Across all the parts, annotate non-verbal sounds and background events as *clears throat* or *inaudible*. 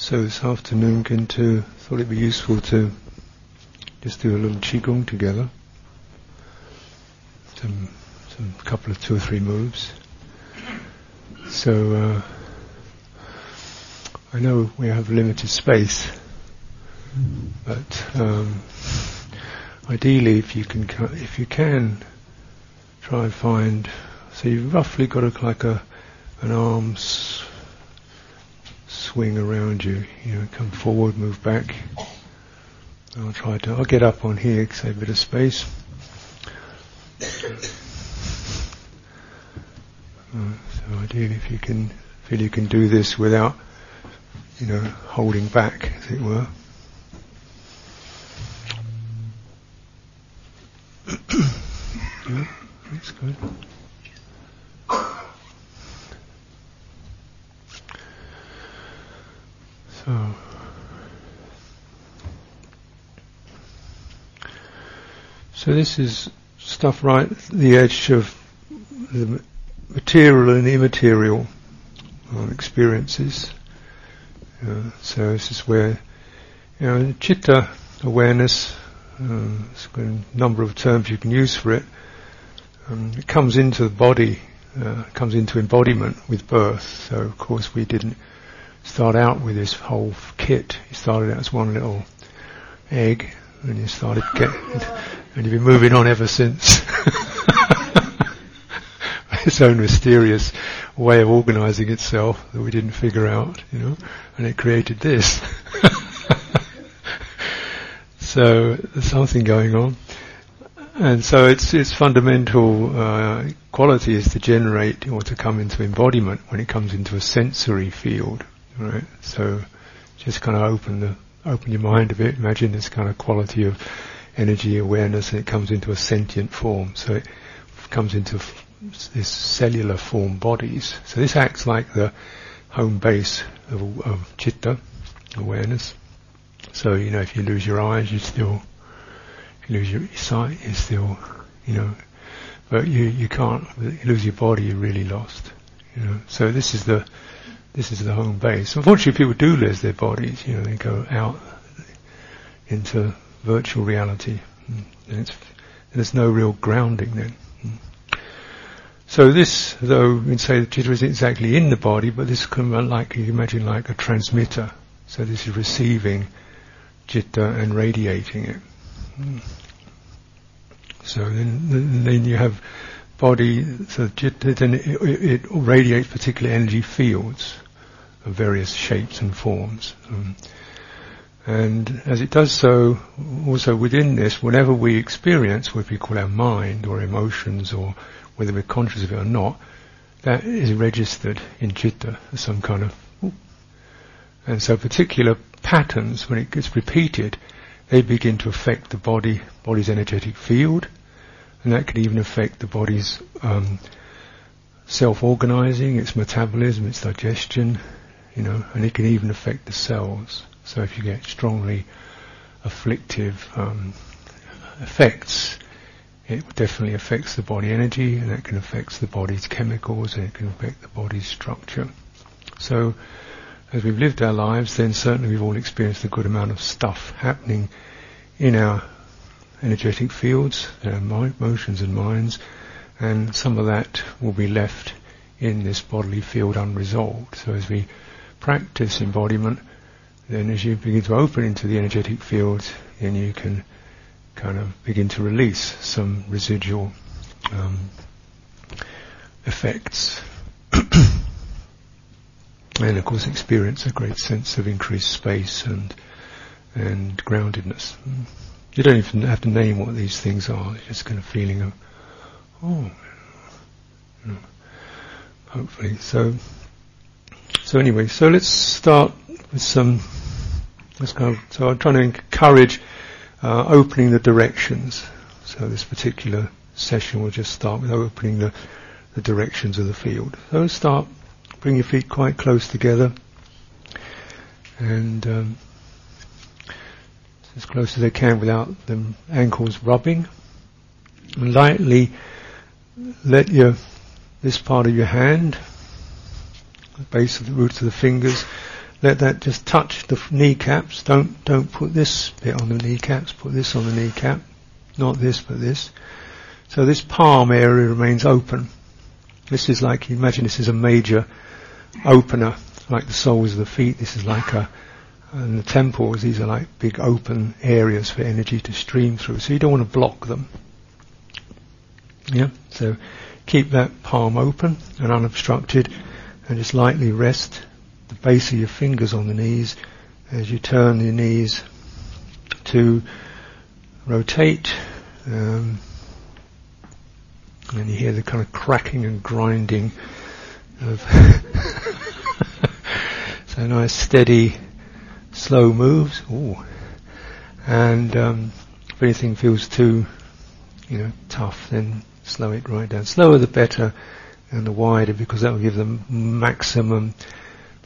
So this afternoon, Gintu thought it'd be useful to just do a little qigong together. Some, some couple of two or three moves. So uh, I know we have limited space, but um, ideally, if you can, if you can, try and find. So you've roughly got a, like a an arms swing around you. You know, come forward, move back. I'll try to. I'll get up on here, save a bit of space. Uh, so ideally, if you can feel you can do this without, you know, holding back, as it were. *coughs* yeah, that's good. So. So this is stuff right at the edge of the material and immaterial experiences. Uh, so this is where, you know, chitta awareness, uh, a number of terms you can use for it, um, it comes into the body, uh, comes into embodiment with birth. So of course we didn't start out with this whole kit. You started out as one little egg, and you started get, *laughs* and you've been moving on ever since. *laughs* its own mysterious way of organizing itself that we didn't figure out, you know, and it created this. *laughs* so there's something going on. And so its its fundamental uh, quality is to generate or to come into embodiment when it comes into a sensory field, right? So just kind of open the open your mind a bit. Imagine this kind of quality of energy awareness, and it comes into a sentient form. So it comes into f- this cellular form bodies. So this acts like the home base of, of chitta awareness. So you know, if you lose your eyes, you still you lose your sight, you still you know, but you you can't you lose your body, you're really lost. You know, so this is the this is the home base. Unfortunately, people do lose their bodies. You know, they go out into virtual reality. And there's no real grounding then. So this, though, we say the chitta isn't exactly in the body, but this can like you imagine like a transmitter. So this is receiving chitta and radiating it. So then, then you have body, so then it, it, radiates particular energy fields of various shapes and forms. Um, and as it does so, also within this, whatever we experience, what we call our mind or emotions, or whether we're conscious of it or not, that is registered in chitta as some kind of. And so, particular patterns, when it gets repeated, they begin to affect the body, body's energetic field, and that can even affect the body's um, self-organizing, its metabolism, its digestion, you know, and it can even affect the cells. So if you get strongly afflictive um, effects, it definitely affects the body energy, and that can affect the body's chemicals, and it can affect the body's structure. So, as we've lived our lives, then certainly we've all experienced a good amount of stuff happening in our energetic fields, our emotions and minds, and some of that will be left in this bodily field unresolved. So as we practice embodiment, then as you begin to open into the energetic fields, then you can kind of begin to release some residual um, effects. *coughs* and of course experience a great sense of increased space and and groundedness. You don't even have to name what these things are, it's just kind of feeling of, oh, know, hopefully. So, so anyway, so let's start with some let's of, so I'm trying to encourage uh, opening the directions. So this particular session will just start with opening the, the directions of the field. So start, bring your feet quite close together, and um, as close as they can without the ankles rubbing. Lightly let your this part of your hand, the base of the roots of the fingers, let that just touch the kneecaps. Don't don't put this bit on the kneecaps. Put this on the kneecap, not this, but this. So this palm area remains open. This is like imagine this is a major opener, like the soles of the feet. This is like a and the temples. These are like big open areas for energy to stream through. So you don't want to block them. Yeah. So keep that palm open and unobstructed, and just lightly rest the base of your fingers on the knees as you turn your knees to rotate. Um, and you hear the kind of cracking and grinding of *laughs* so nice steady slow moves Ooh. and um, if anything feels too you know tough then slow it right down slower the better and the wider because that will give the maximum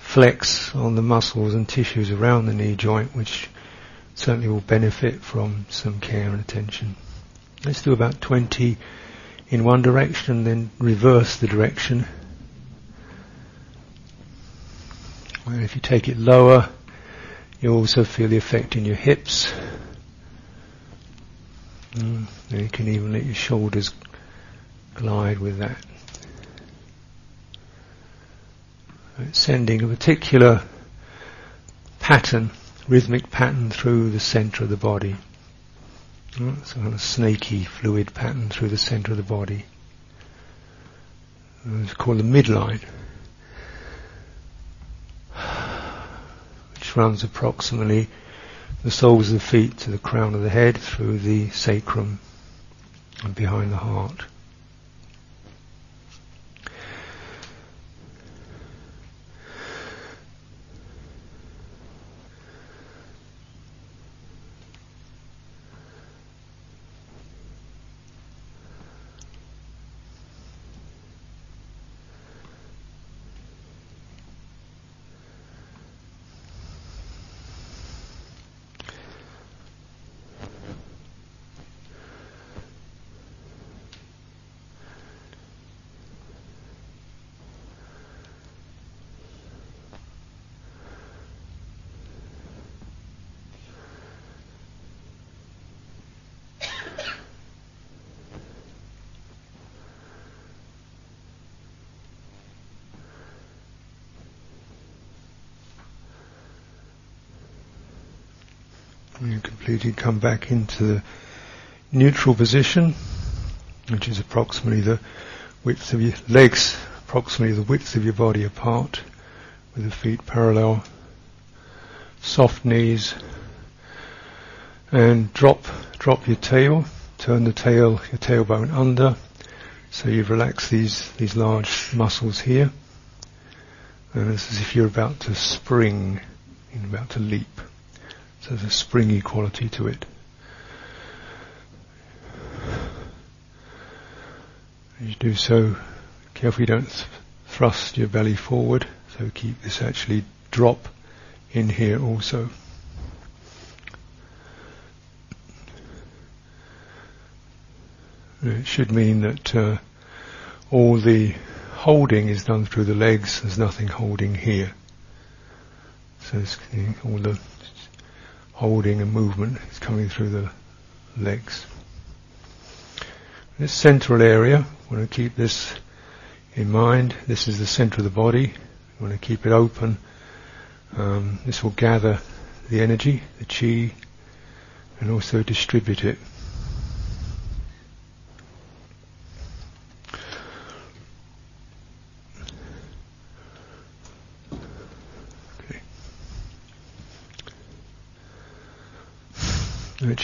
flex on the muscles and tissues around the knee joint, which certainly will benefit from some care and attention. Let's do about 20 in one direction, and then reverse the direction. And if you take it lower, you also feel the effect in your hips. Mm, you can even let your shoulders glide with that. It's sending a particular pattern, rhythmic pattern through the center of the body. It's a kind of snaky fluid pattern through the center of the body. It's called the midline, runs approximately the soles of the feet to the crown of the head through the sacrum and behind the heart. You completely come back into the neutral position, which is approximately the width of your legs, approximately the width of your body apart, with the feet parallel, soft knees, and drop drop your tail, turn the tail, your tailbone under, so you relax these these large muscles here, and it's as if you're about to spring, you're about to leap. There's a springy quality to it. As you do so, careful you don't th- thrust your belly forward, so keep this actually drop in here also. It should mean that uh, all the holding is done through the legs, there's nothing holding here. So all the holding and movement is coming through the legs. This central area, we want to keep this in mind. This is the center of the body. We want to keep it open. Um, this will gather the energy, the chi, and also distribute it.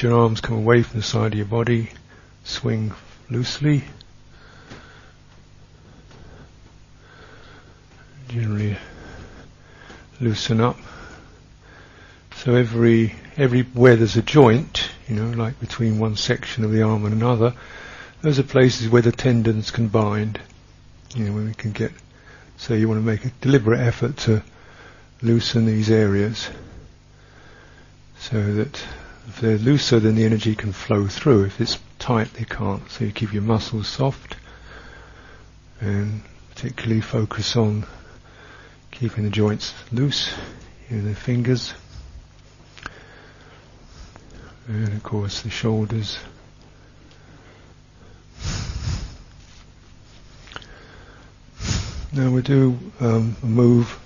Your arms come away from the side of your body, swing loosely. Generally loosen up. So every every where there's a joint, you know, like between one section of the arm and another, those are places where the tendons can bind. You know, when we can get so you want to make a deliberate effort to loosen these areas so that if they're looser, then the energy can flow through. If it's tight, they can't. So you keep your muscles soft and particularly focus on keeping the joints loose in the fingers, and of course the shoulders. Now we do um, a move.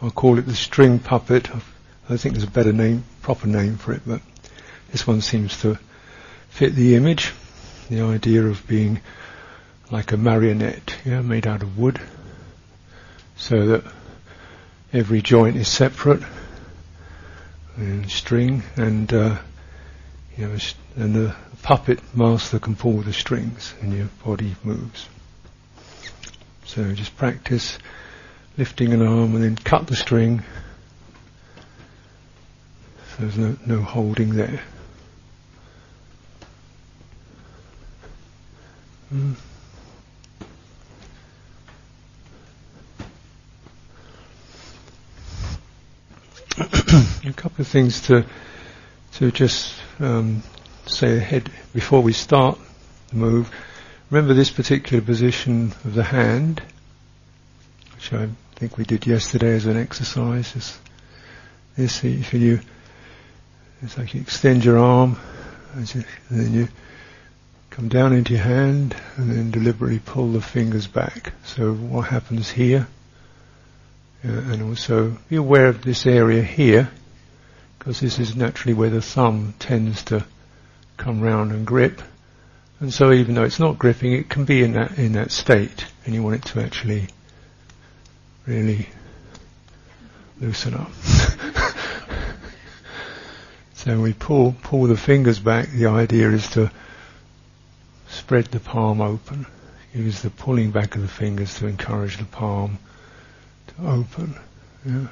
I'll call it the string puppet. I think there's a better name, proper name for it, but this one seems to fit the image. The idea of being like a marionette, yeah, made out of wood, so that every joint is separate and string, and uh, you know, and the puppet master can pull the strings, and your body moves. So just practice lifting an arm and then cut the string. So there's no, no holding there. Mm. *clears throat* a couple of things to to just um, say ahead before we start the move. Remember this particular position of the hand, which I think we did yesterday as an exercise. This, this if you, it's like you extend your arm, and then you come down into your hand, and then deliberately pull the fingers back. So what happens here? Uh, and also be aware of this area here, because this is naturally where the thumb tends to come round and grip. And so even though it's not gripping, it can be in that, in that state, and you want it to actually really loosen up. *laughs* so we pull, pull the fingers back, the idea is to spread the palm open. Use the pulling back of the fingers to encourage the palm to open. Yeah?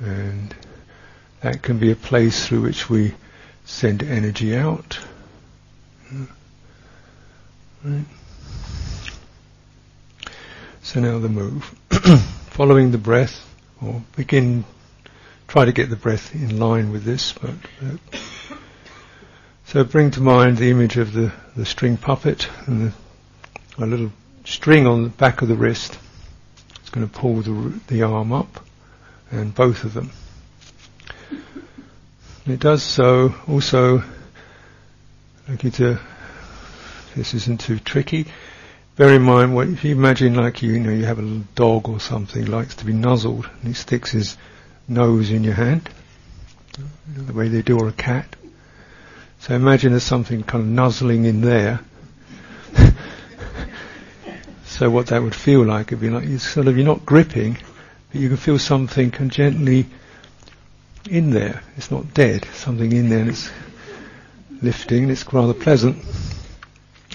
And that can be a place through which we send energy out. Right. So now the move. *clears throat* Following the breath, or begin, try to get the breath in line with this, but uh, so bring to mind the image of the, the string puppet and the, a little string on the back of the wrist. It's going to pull the, the arm up, and both of them. And it does so also, like this isn't too tricky. Bear in mind, what, if you imagine like you, you know, you have a little dog or something likes to be nuzzled, and he sticks his nose in your hand, the way they do, or a cat. So imagine there's something kind of nuzzling in there. *laughs* so what that would feel like, it'd be like you sort of you're not gripping, but you can feel something can gently in there. It's not dead. Something in there, and it's lifting, and it's rather pleasant.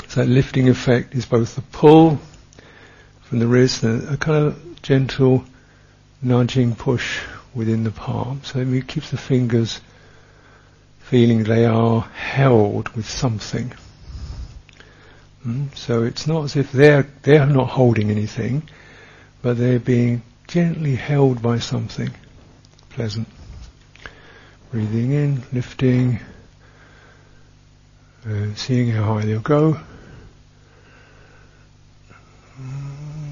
So that lifting effect is both the pull from the wrist and a kind of gentle nudging push within the palm. So it keeps the fingers feeling they are held with something. Mm? So it's not as if they're they're not holding anything, but they're being gently held by something pleasant. Breathing in, lifting, uh, seeing how high they'll go.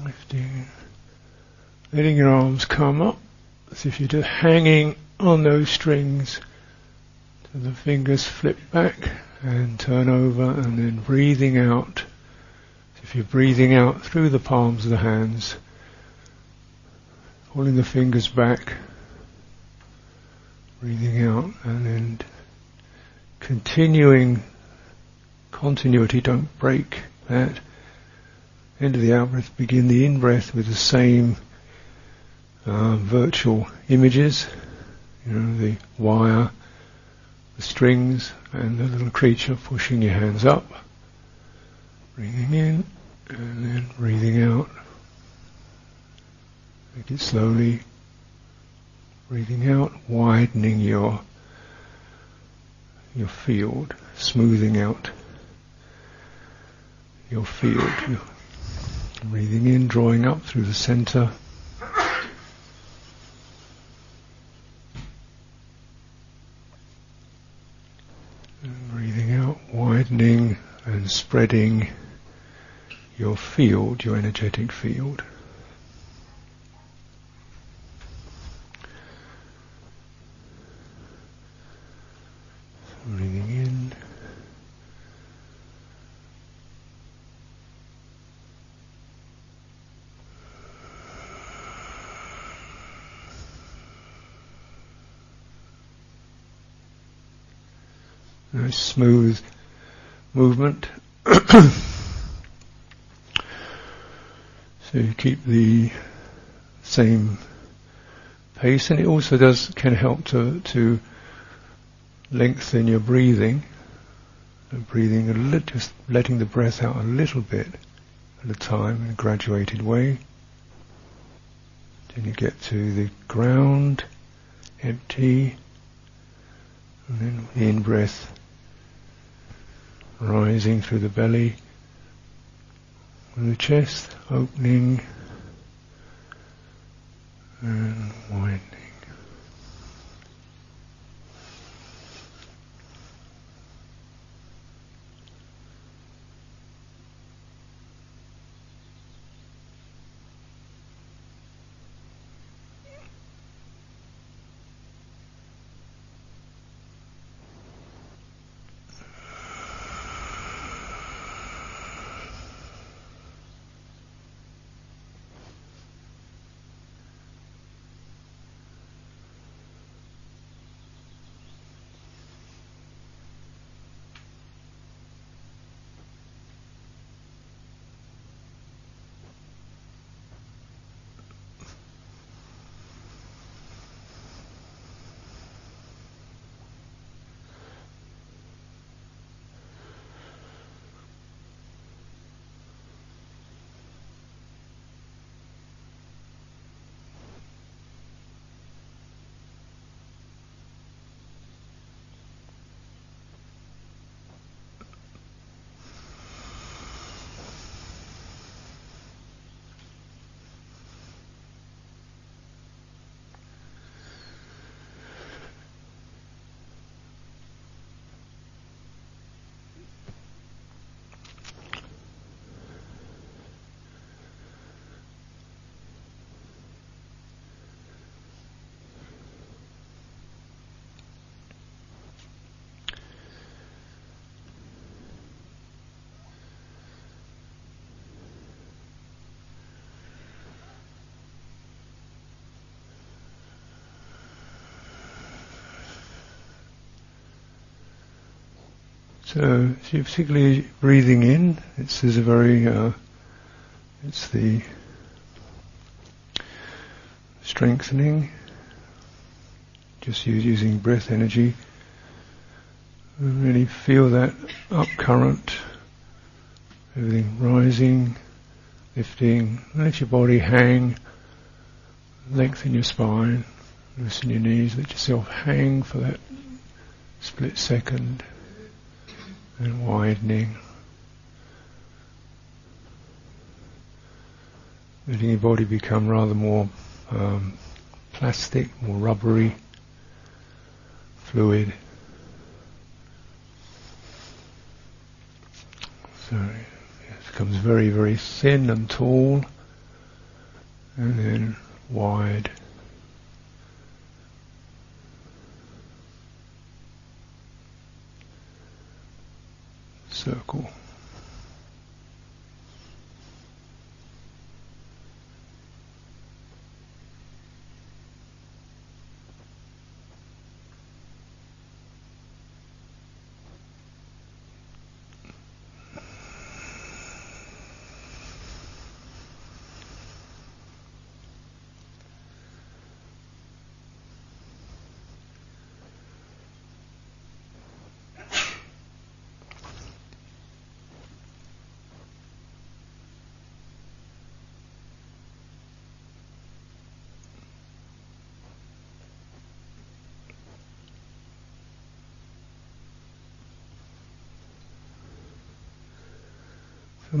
Lifting, letting your arms come up as if you're just hanging on those strings. So the fingers flip back and turn over and then breathing out. If you're breathing out through the palms of the hands, pulling the fingers back, breathing out and then continuing continuity, don't break that end of the out breath, begin the in breath with the same uh, virtual images, you know, the wire, the strings, and the little creature pushing your hands up, breathing in, and then breathing out. Make it slowly, breathing out, widening your your field, smoothing out your field. Breathing in, drawing up through the center. and spreading your field, your energetic field. Breathing in. Nice smooth movement. so you keep the same pace, and it also does can help to to lengthen your breathing. breathing just letting the breath out a little bit at a time in a graduated way. Then you get to the ground, empty, and then the in breath rising through the belly, and the chest opening and widening. So, you're particularly breathing in. It's is a very uh, it's the strengthening. Just using breath energy. Really feel that up current. Everything rising, lifting. Let your body hang. Lengthen your spine. Loosen your knees. Let yourself hang for that split second and widening. Letting your body become rather more um, plastic, more rubbery, fluid. So it becomes very, very thin and tall, and then wide. Circle.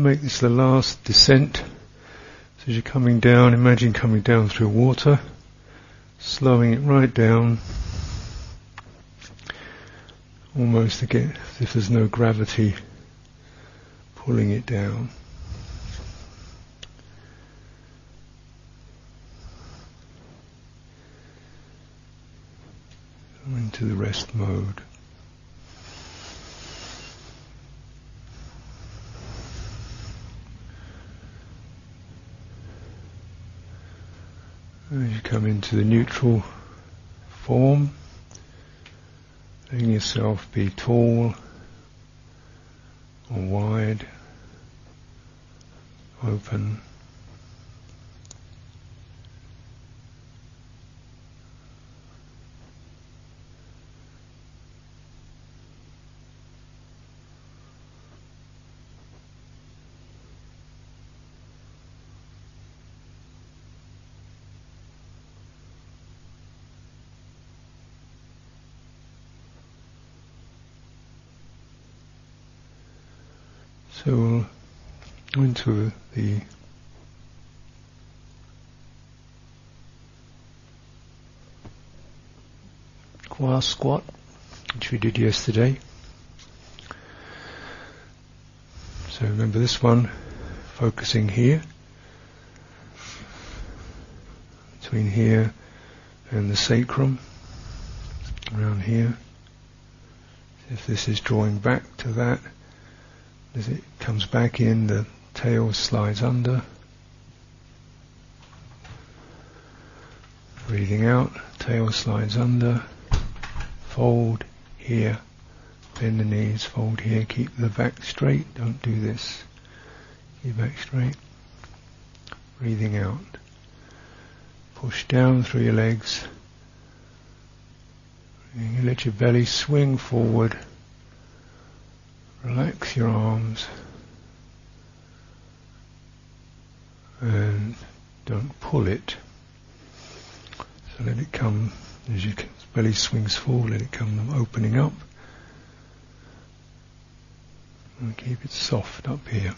Make this the last descent. So as you're coming down, imagine coming down through water, slowing it right down, almost again as if there's no gravity pulling it down. Into the rest mode. Come into the neutral form, letting yourself be tall or wide, open. So we'll into the kwa squat, which we did yesterday. So remember this one, focusing here, between here and the sacrum, around here. If this is drawing back to that, as it comes back in, the tail slides under. Breathing out, tail slides under. Fold here. Bend the knees, fold here. Keep the back straight. Don't do this. Keep back straight. Breathing out. Push down through your legs. You let your belly swing forward. Relax your arms and don't pull it. So let it come as your belly swings forward, let it come opening up. And keep it soft up here.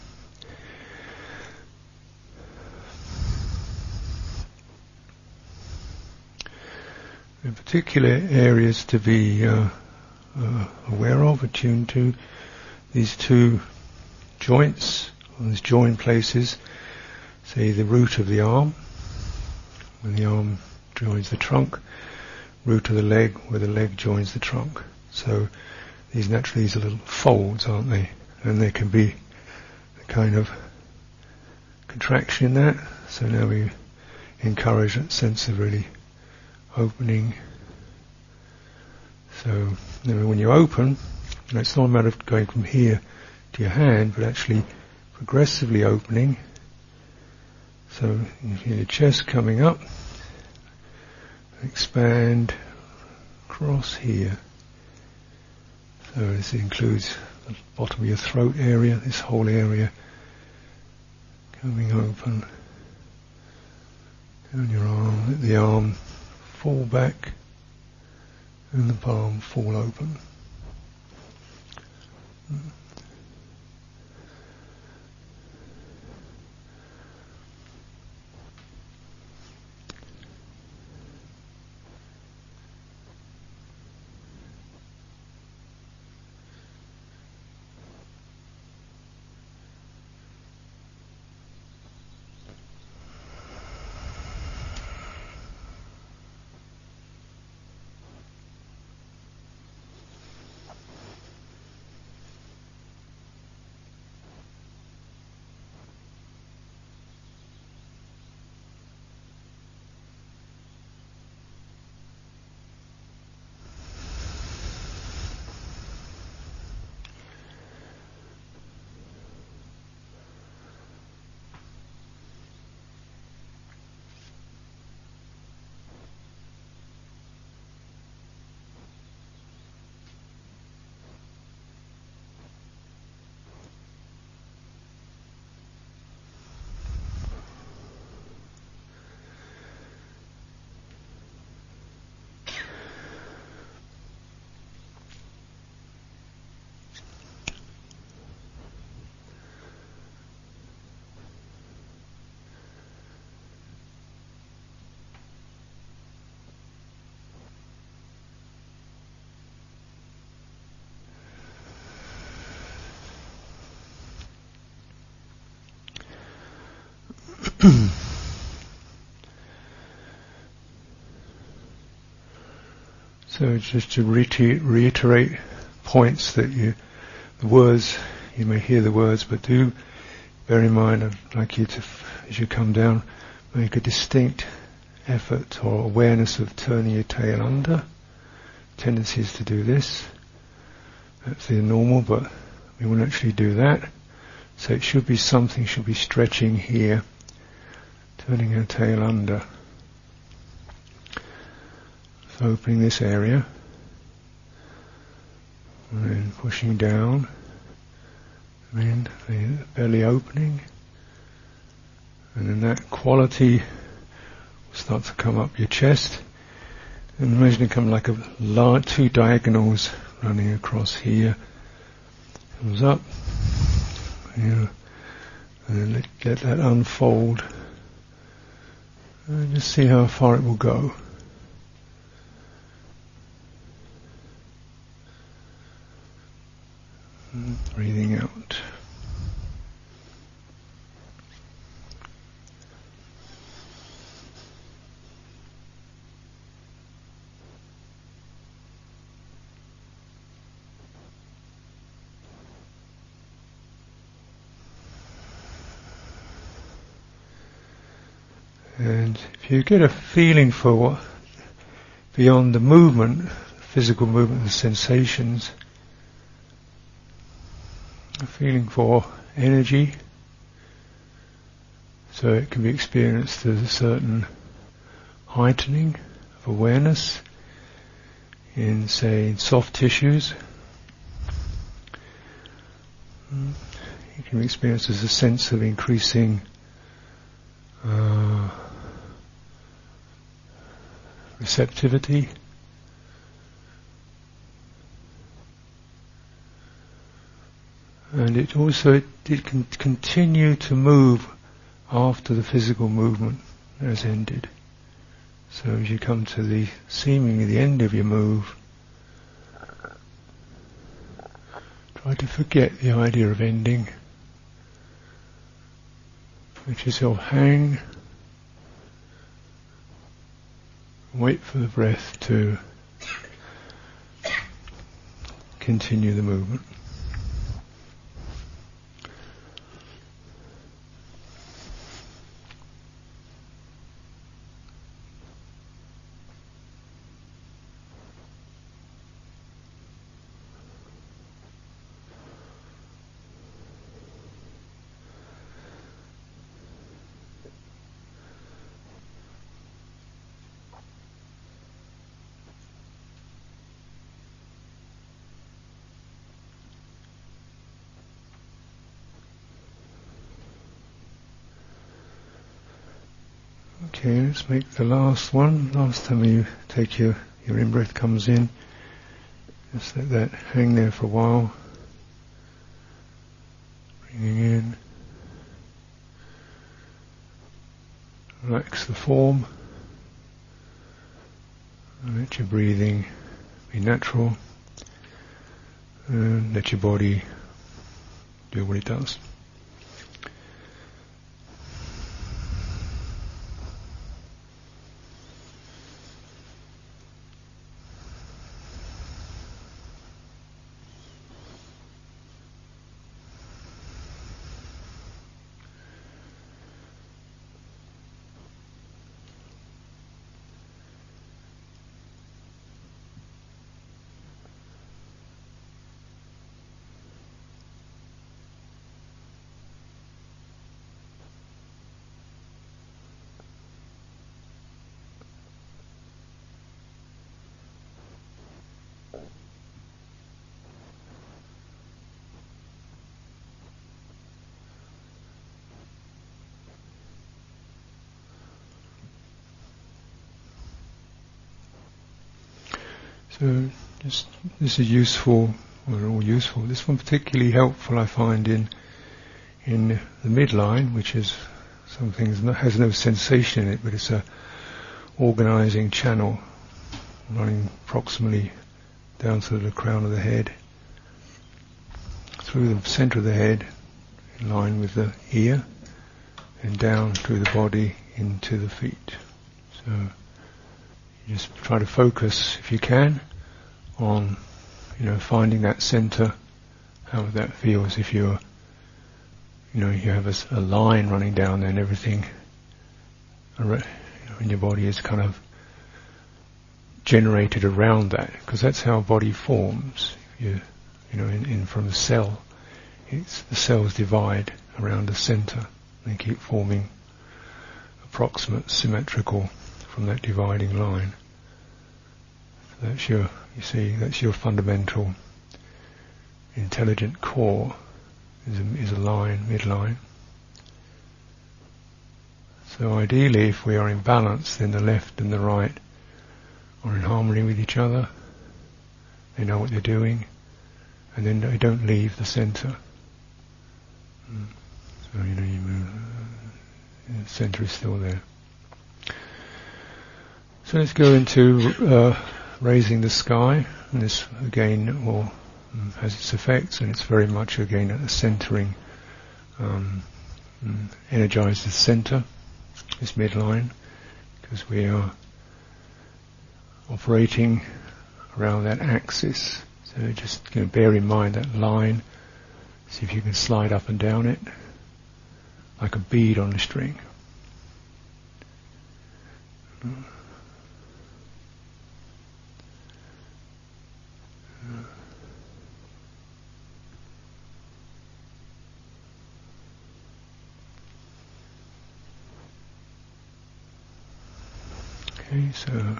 In particular areas to be uh, uh, aware of, attuned to, these two joints, these join places, say the root of the arm, when the arm joins the trunk, root of the leg, where the leg joins the trunk. So these naturally these are little folds, aren't they? And there can be a kind of contraction in that. So now we encourage that sense of really opening. So when you open, it's not a matter of going from here to your hand, but actually progressively opening. So you feel your chest coming up, expand across here. So this includes the bottom of your throat area, this whole area coming open. Down your arm, let the arm fall back and the palm fall open. Mm-hmm. *clears throat* so just to reiterate points that you, the words, you may hear the words, but do bear in mind, I'd like you to, as you come down, make a distinct effort or awareness of turning your tail under, tendencies to do this. That's the normal, but we won't actually do that. So it should be something, should be stretching here, turning her tail under. So opening this area, and then pushing down, and then the belly opening, and then that quality will start to come up your chest. And imagine it come like a large, two diagonals running across here. Comes up, yeah, and then let, let that unfold. And just see how far it will go. Hmm, breathing out. And you get a feeling for what beyond the movement, physical movement, the sensations, a feeling for energy, so it can be experienced as a certain heightening of awareness in, say, soft tissues. It can be experienced as a sense of increasing uh, receptivity. And it also it, it can continue to move after the physical movement has ended. So as you come to the seemingly the end of your move, try to forget the idea of ending. Let yourself hang Wait for the breath to continue the movement. Okay, let's make the last one. Last time you take your, your in-breath comes in, just let that hang there for a while. Bringing in. Relax the form. Let your breathing be natural. And let your body do what it does. So just, this is useful, well, they're all useful. This one particularly helpful, I find, in in the midline, which is something that has no sensation in it, but it's a organizing channel running proximally down through the crown of the head, through the center of the head, in line with the ear, and down through the body into the feet. So just try to focus, if you can, on, you know, finding that center, how that feels if you're, you know, you have a, a line running down there and everything in your body is kind of generated around that, because that's how body forms. You, you know, in, in from the cell, it's the cells divide around the center. They keep forming approximate symmetrical from that dividing line. That's your, you see, that's your fundamental intelligent core is a, is a line, midline. So ideally, if we are in balance, then the left and the right are in harmony with each other. They know what they're doing, and then they don't leave the center. Mm. So you know, you move, uh, the center is still there. So let's go into uh, raising the sky, and this again will um, has its effects, and it's very much again at a centering, um, mm, energizes the center, this midline, because we are operating around that axis. So just you know, bear in mind that line. See if you can slide up and down it like a bead on a string. Okay, so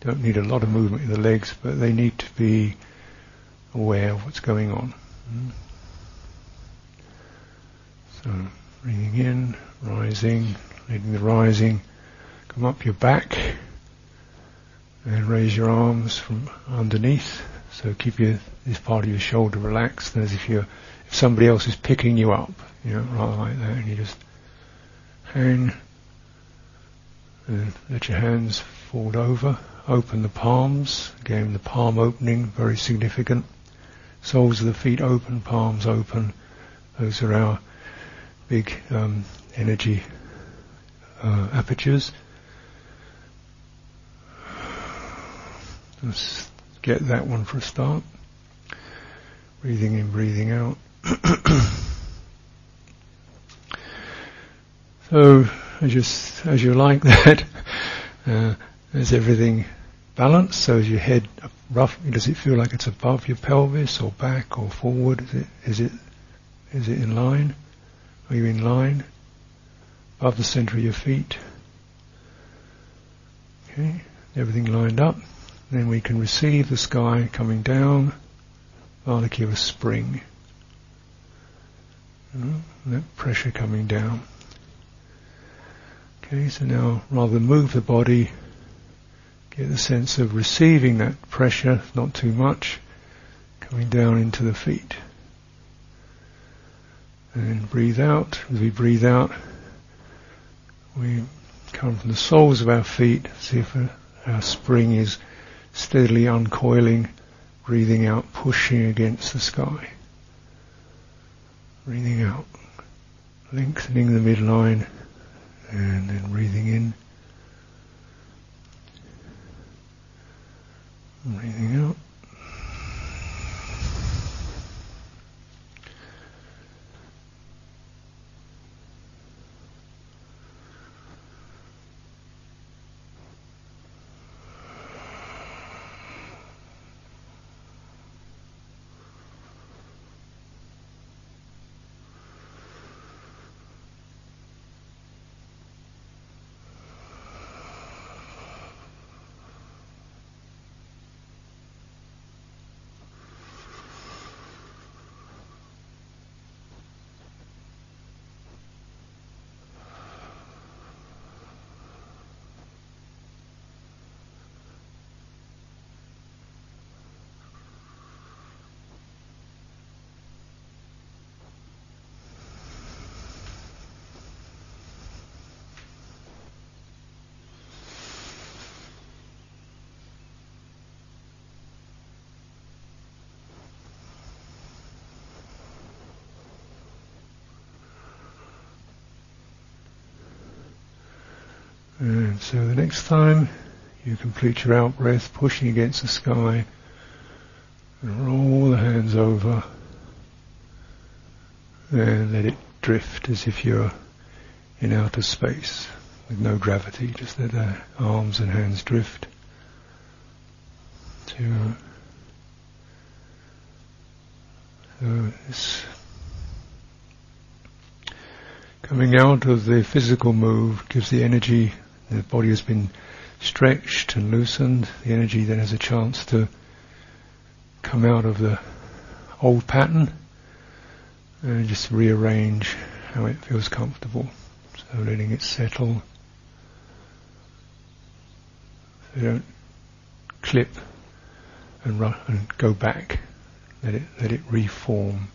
don't need a lot of movement in the legs, but they need to be aware of what's going on. Mm. So breathing in, rising, letting the rising come up your back, and raise your arms from underneath. So keep your this part of your shoulder relaxed, as if you if somebody else is picking you up, you know, rather like that, and you just hang and let your hands fold over. Open the palms. Again, the palm opening, very significant. Soles of the feet open, palms open. Those are our big um, energy uh, apertures. Let's get that one for a start. Breathing in, breathing out. *clears throat* so as you, as you like *laughs* that, uh, is everything balanced? So is your head rough? Does it feel like it's above your pelvis or back or forward? Is it, is it, is it in line? Are you in line? Above the center of your feet? Okay, everything lined up. Then we can receive the sky coming down, like you a spring. Know, that pressure coming down. Okay, so now rather than move the body, get the sense of receiving that pressure, not too much, coming down into the feet. And breathe out. As we breathe out, we come from the soles of our feet, see if uh, our spring is steadily uncoiling, breathing out, pushing against the sky. Breathing out, lengthening the midline and then breathing in, breathing out. And so the next time you complete your out breath, pushing against the sky, roll the hands over, and let it drift as if you're in outer space, with no gravity, just let the arms and hands drift to so this coming out of the physical move gives the energy, the body has been stretched and loosened, the energy then has a chance to come out of the old pattern and just rearrange how it feels comfortable. So letting it settle. So don't clip and and go back. Let it let it reform.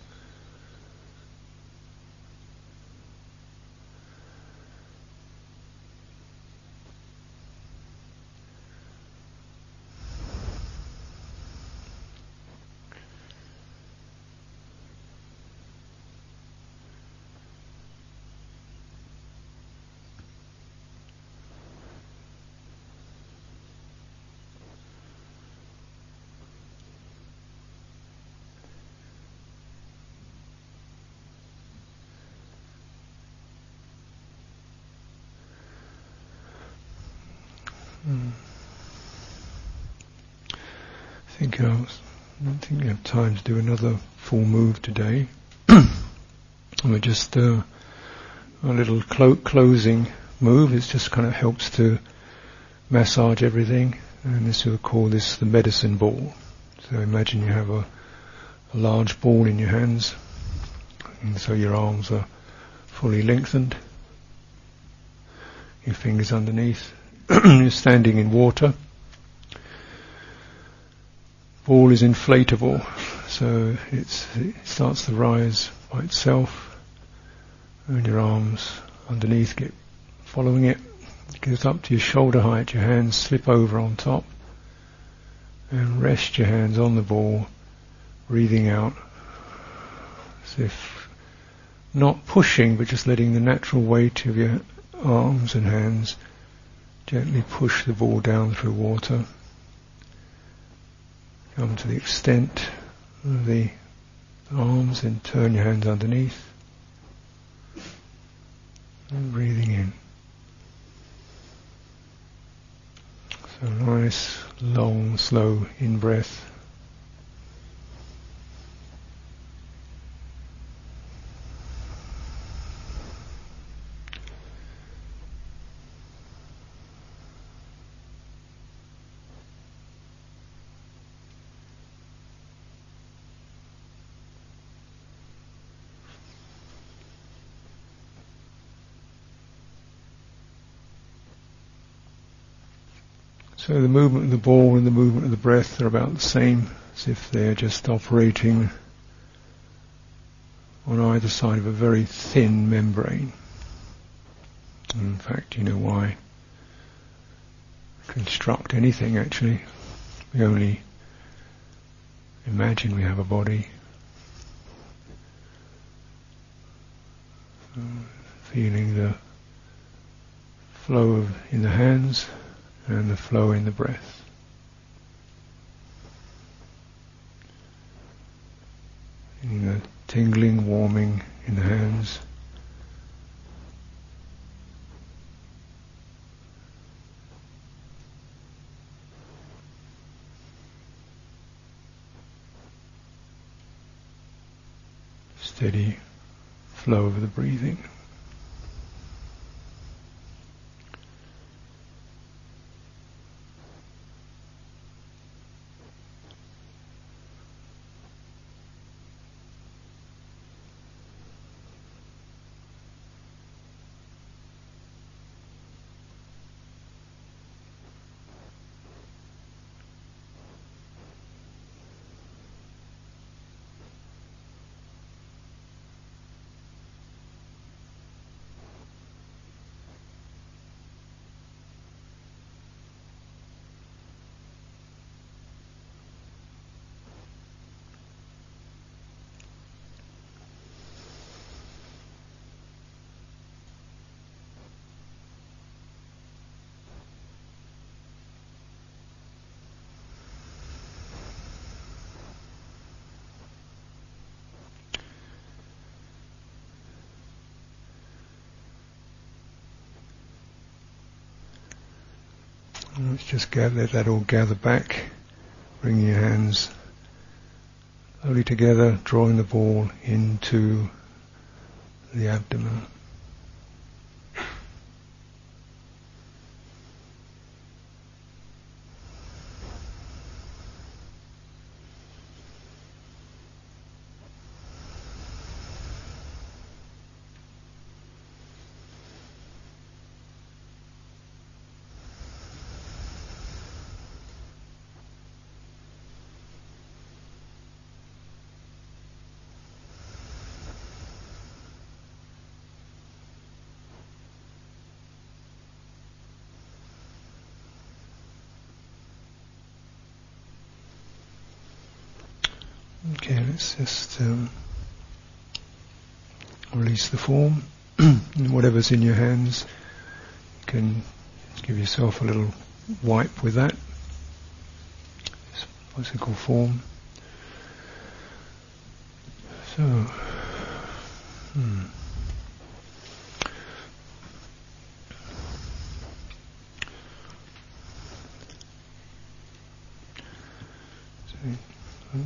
Mm. I think I, I don't think we have time to do another full move today. *coughs* We're just uh, a little clo- closing move. It just kind of helps to massage everything, and this we'll call this the medicine ball. So imagine you have a, a large ball in your hands, and so your arms are fully lengthened, your fingers underneath *clears throat* you're standing in water. Ball is inflatable, so it starts to rise by itself, and your arms underneath get following it. It goes up to your shoulder height. Your hands slip over on top, and rest your hands on the ball, breathing out as if not pushing, but just letting the natural weight of your arms and hands Gently push the ball down through water. Come to the extent of the arms and turn your hands underneath. And breathing in. So nice, long, slow in So the movement of the ball and the movement of the breath are about the same as if they're just operating on either side of a very thin membrane. And in fact, you know why construct anything actually. We only imagine we have a body. Um, feeling the flow of, in the hands and the flow in the breath. Feeling the tingling, warming in the hands. Steady flow of the breathing. Let's just gather, let that all gather back. Bring your hands slowly together, drawing the ball into the abdomen. Okay, let's just um, release the form. *clears throat* Whatever's in your hands, you can give yourself a little wipe with that. Called? Form. So, hmm.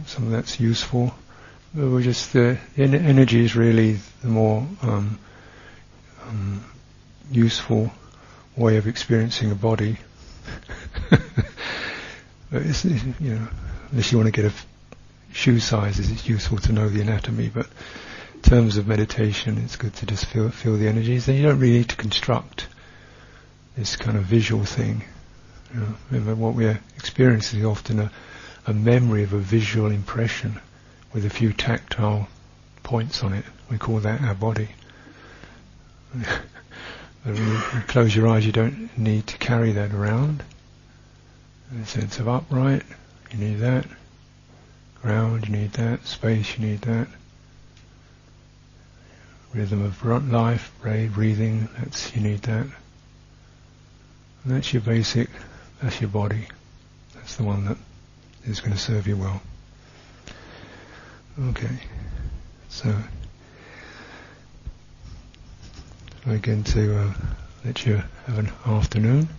some of that's useful. We're just the energy is really the more um, um, useful way of experiencing a body. *laughs* it's, you know, unless you want to get a shoe sizes, it's useful to know the anatomy. But in terms of meditation, it's good to just feel feel the energies. Then you don't really need to construct this kind of visual thing. You know, remember, what we're experiencing is often a a memory of a visual impression with a few tactile points on it. We call that our body. *laughs* you close your eyes, you don't need to carry that around. A sense of upright, you need that. Ground, you need that. Space, you need that. Rhythm of life, breathing, that's you need that. And that's your basic, that's your body. That's the one that is going to serve you well. Okay, so I again to uh, let you have an afternoon.